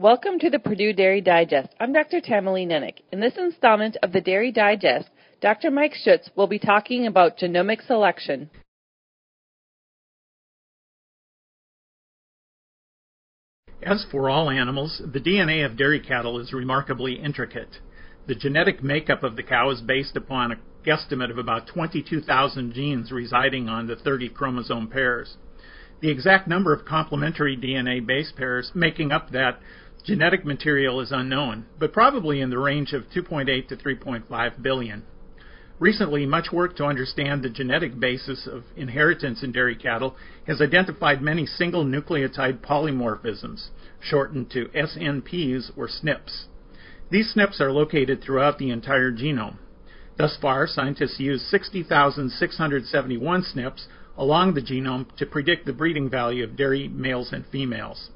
Welcome to the Purdue Dairy Digest. I'm Dr. Tamilee Nennich. In this installment of the Dairy Digest, Dr. Mike Schutz will be talking about genomic selection. As for all animals, the DNA of dairy cattle is remarkably intricate. The genetic makeup of the cow is based upon a guesstimate of about 22,000 genes residing on the 30 chromosome pairs. The exact number of complementary DNA base pairs making up that Genetic material is unknown, but probably in the range of 2.8 to 3.5 billion. Recently, much work to understand the genetic basis of inheritance in dairy cattle has identified many single nucleotide polymorphisms, shortened to SNPs or SNPs. These SNPs are located throughout the entire genome. Thus far, scientists use 60,671 SNPs along the genome to predict the breeding value of dairy males and females.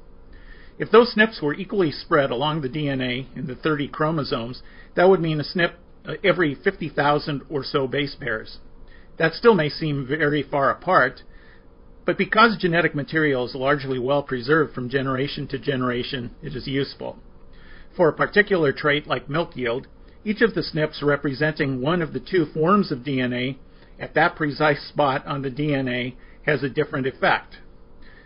If those SNPs were equally spread along the DNA in the 30 chromosomes, that would mean a SNP uh, every 50,000 or so base pairs. That still may seem very far apart, but because genetic material is largely well preserved from generation to generation, it is useful. For a particular trait like milk yield, each of the SNPs representing one of the two forms of DNA at that precise spot on the DNA has a different effect.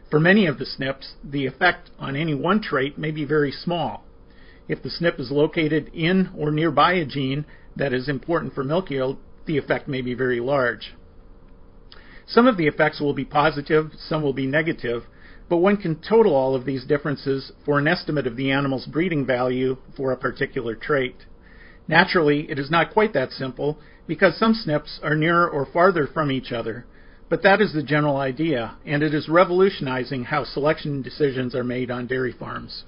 For many of the SNPs, the effect on any one trait may be very small. If the SNP is located in or nearby a gene that is important for milk yield, the effect may be very large. Some of the effects will be positive, some will be negative, but one can total all of these differences for an estimate of the animal's breeding value for a particular trait. Naturally, it is not quite that simple because some SNPs are nearer or farther from each other, but that is the general idea, and it is revolutionizing how selection decisions are made on dairy farms.